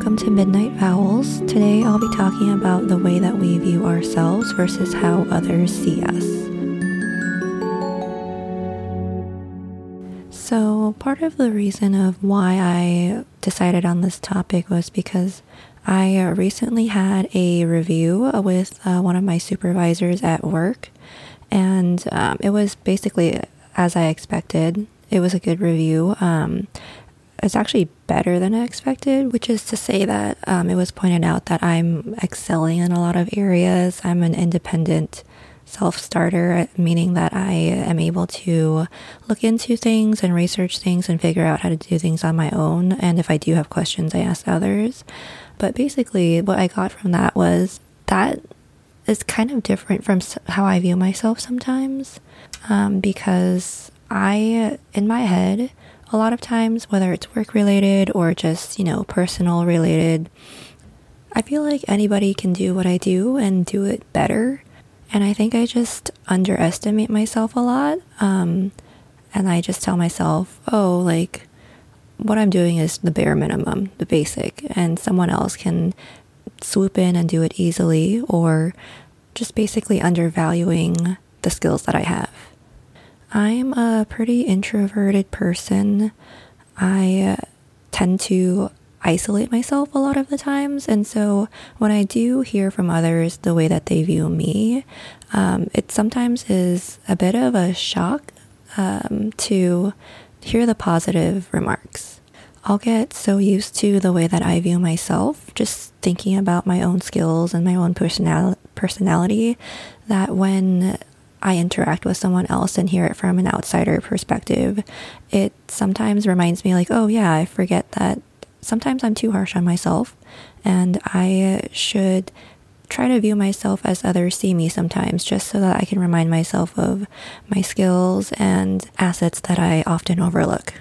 welcome to Midnight Vowels. Today I'll be talking about the way that we view ourselves versus how others see us. So, part of the reason of why I decided on this topic was because I recently had a review with uh, one of my supervisors at work, and um, it was basically as I expected. It was a good review. Um, it's actually better than I expected, which is to say that um, it was pointed out that I'm excelling in a lot of areas. I'm an independent self starter, meaning that I am able to look into things and research things and figure out how to do things on my own. And if I do have questions, I ask others. But basically, what I got from that was that is kind of different from how I view myself sometimes um, because I, in my head, a lot of times, whether it's work related or just, you know, personal related, I feel like anybody can do what I do and do it better. And I think I just underestimate myself a lot. Um, and I just tell myself, oh, like, what I'm doing is the bare minimum, the basic, and someone else can swoop in and do it easily, or just basically undervaluing the skills that I have. I'm a pretty introverted person. I tend to isolate myself a lot of the times. And so when I do hear from others the way that they view me, um, it sometimes is a bit of a shock um, to hear the positive remarks. I'll get so used to the way that I view myself, just thinking about my own skills and my own personal- personality, that when I interact with someone else and hear it from an outsider perspective, it sometimes reminds me, like, oh, yeah, I forget that sometimes I'm too harsh on myself and I should try to view myself as others see me sometimes, just so that I can remind myself of my skills and assets that I often overlook.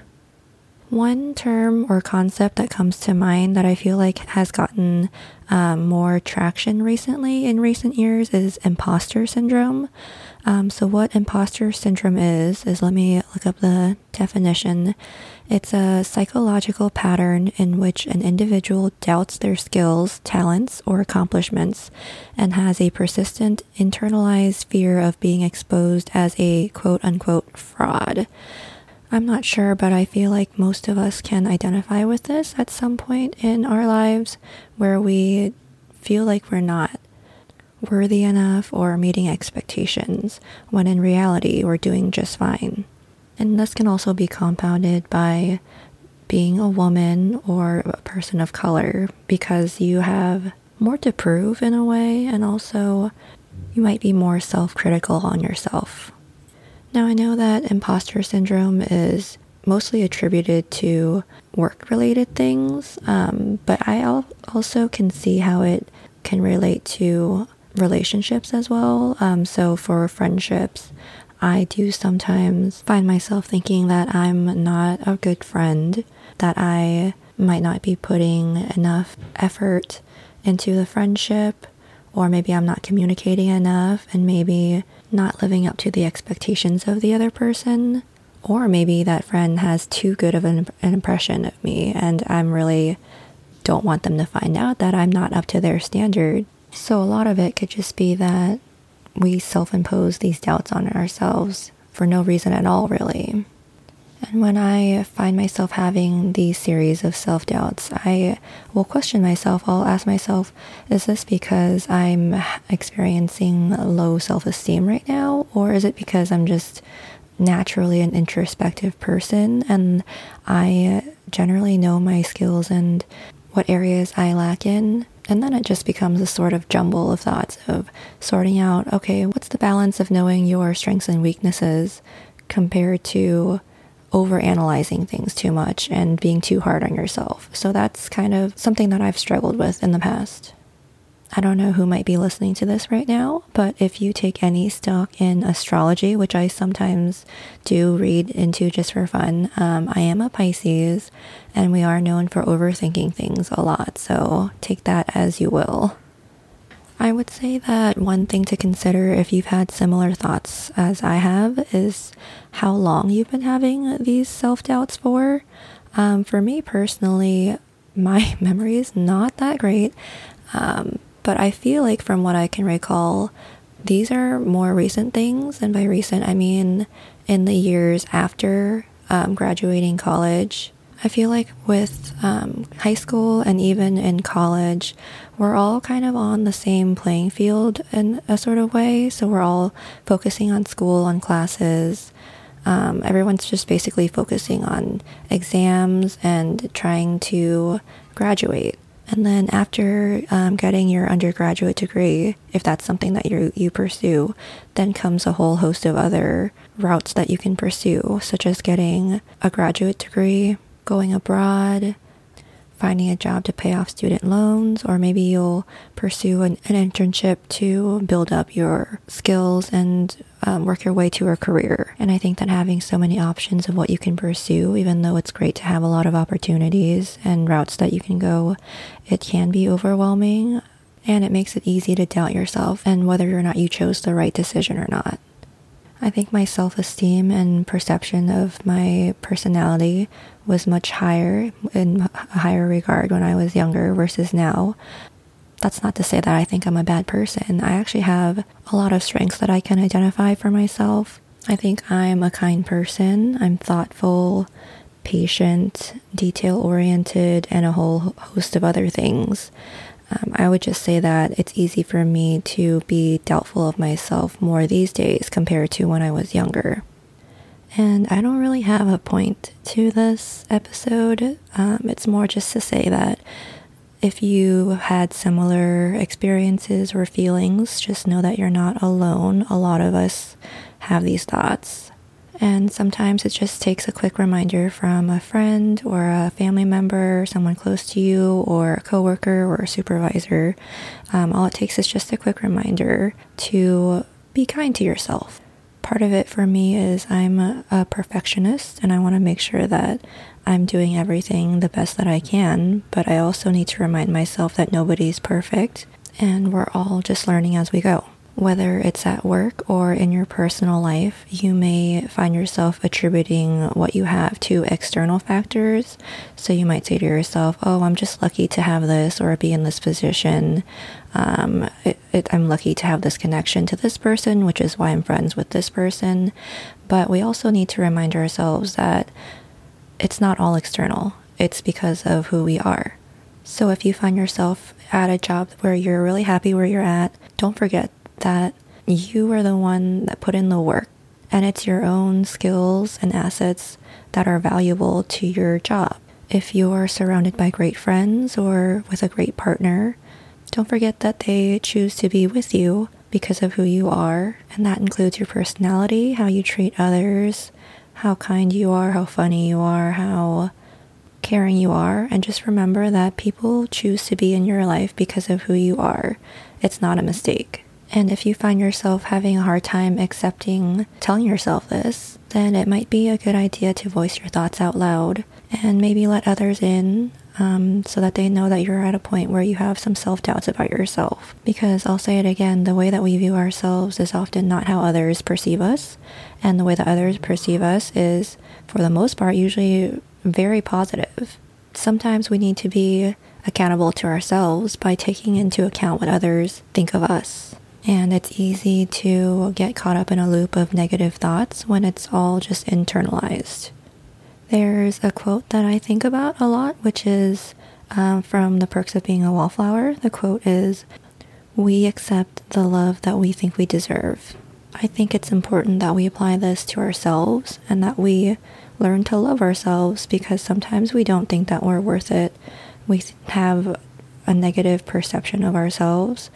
One term or concept that comes to mind that I feel like has gotten um, more traction recently in recent years is imposter syndrome. Um, so, what imposter syndrome is, is let me look up the definition. It's a psychological pattern in which an individual doubts their skills, talents, or accomplishments and has a persistent internalized fear of being exposed as a quote unquote fraud. I'm not sure, but I feel like most of us can identify with this at some point in our lives where we feel like we're not worthy enough or meeting expectations, when in reality we're doing just fine. And this can also be compounded by being a woman or a person of color because you have more to prove in a way, and also you might be more self critical on yourself. Now, I know that imposter syndrome is mostly attributed to work related things, um, but I also can see how it can relate to relationships as well. Um, so, for friendships, I do sometimes find myself thinking that I'm not a good friend, that I might not be putting enough effort into the friendship, or maybe I'm not communicating enough, and maybe not living up to the expectations of the other person. Or maybe that friend has too good of an, an impression of me, and I'm really don't want them to find out that I'm not up to their standard. So, a lot of it could just be that we self impose these doubts on ourselves for no reason at all, really. And when I find myself having these series of self doubts, I will question myself. I'll ask myself, is this because I'm experiencing low self esteem right now? Or is it because I'm just naturally an introspective person and I generally know my skills and what areas I lack in? And then it just becomes a sort of jumble of thoughts of sorting out okay, what's the balance of knowing your strengths and weaknesses compared to over analyzing things too much and being too hard on yourself. So that's kind of something that I've struggled with in the past. I don't know who might be listening to this right now, but if you take any stock in astrology, which I sometimes do read into just for fun, um, I am a Pisces and we are known for overthinking things a lot. So take that as you will. I would say that one thing to consider if you've had similar thoughts as I have is how long you've been having these self doubts for. Um, for me personally, my memory is not that great. Um, but I feel like from what I can recall, these are more recent things. And by recent, I mean in the years after um, graduating college. I feel like with um, high school and even in college, we're all kind of on the same playing field in a sort of way. So we're all focusing on school, on classes. Um, everyone's just basically focusing on exams and trying to graduate. And then after um, getting your undergraduate degree, if that's something that you you pursue, then comes a whole host of other routes that you can pursue, such as getting a graduate degree, going abroad, finding a job to pay off student loans, or maybe you'll pursue an, an internship to build up your skills and um, work your way to a career. And I think that having so many options of what you can pursue, even though it's great to have a lot of opportunities and routes that you can go, it can be overwhelming. And it makes it easy to doubt yourself and whether or not you chose the right decision or not. I think my self esteem and perception of my personality was much higher in a higher regard when I was younger versus now. That's not to say that I think I'm a bad person. I actually have a lot of strengths that I can identify for myself. I think I'm a kind person, I'm thoughtful, patient, detail oriented, and a whole host of other things. Um, I would just say that it's easy for me to be doubtful of myself more these days compared to when I was younger. And I don't really have a point to this episode. Um, it's more just to say that if you had similar experiences or feelings, just know that you're not alone. A lot of us have these thoughts. And sometimes it just takes a quick reminder from a friend or a family member, someone close to you, or a coworker or a supervisor. Um, all it takes is just a quick reminder to be kind to yourself. Part of it for me is I'm a, a perfectionist and I want to make sure that I'm doing everything the best that I can, but I also need to remind myself that nobody's perfect and we're all just learning as we go whether it's at work or in your personal life, you may find yourself attributing what you have to external factors. So you might say to yourself, Oh, I'm just lucky to have this or be in this position. Um, it, it, I'm lucky to have this connection to this person, which is why I'm friends with this person. But we also need to remind ourselves that it's not all external, it's because of who we are. So if you find yourself at a job where you're really happy where you're at, don't forget that you are the one that put in the work and it's your own skills and assets that are valuable to your job. If you're surrounded by great friends or with a great partner, don't forget that they choose to be with you because of who you are, and that includes your personality, how you treat others, how kind you are, how funny you are, how caring you are, and just remember that people choose to be in your life because of who you are. It's not a mistake. And if you find yourself having a hard time accepting telling yourself this, then it might be a good idea to voice your thoughts out loud and maybe let others in um, so that they know that you're at a point where you have some self doubts about yourself. Because I'll say it again the way that we view ourselves is often not how others perceive us, and the way that others perceive us is, for the most part, usually very positive. Sometimes we need to be accountable to ourselves by taking into account what others think of us. And it's easy to get caught up in a loop of negative thoughts when it's all just internalized. There's a quote that I think about a lot, which is um, from The Perks of Being a Wallflower. The quote is We accept the love that we think we deserve. I think it's important that we apply this to ourselves and that we learn to love ourselves because sometimes we don't think that we're worth it. We have a negative perception of ourselves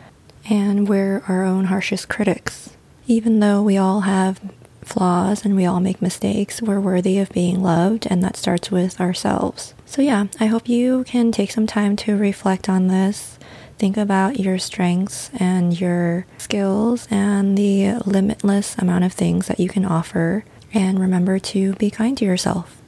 and we're our own harshest critics. Even though we all have flaws and we all make mistakes, we're worthy of being loved, and that starts with ourselves. So, yeah, I hope you can take some time to reflect on this. Think about your strengths and your skills and the limitless amount of things that you can offer, and remember to be kind to yourself.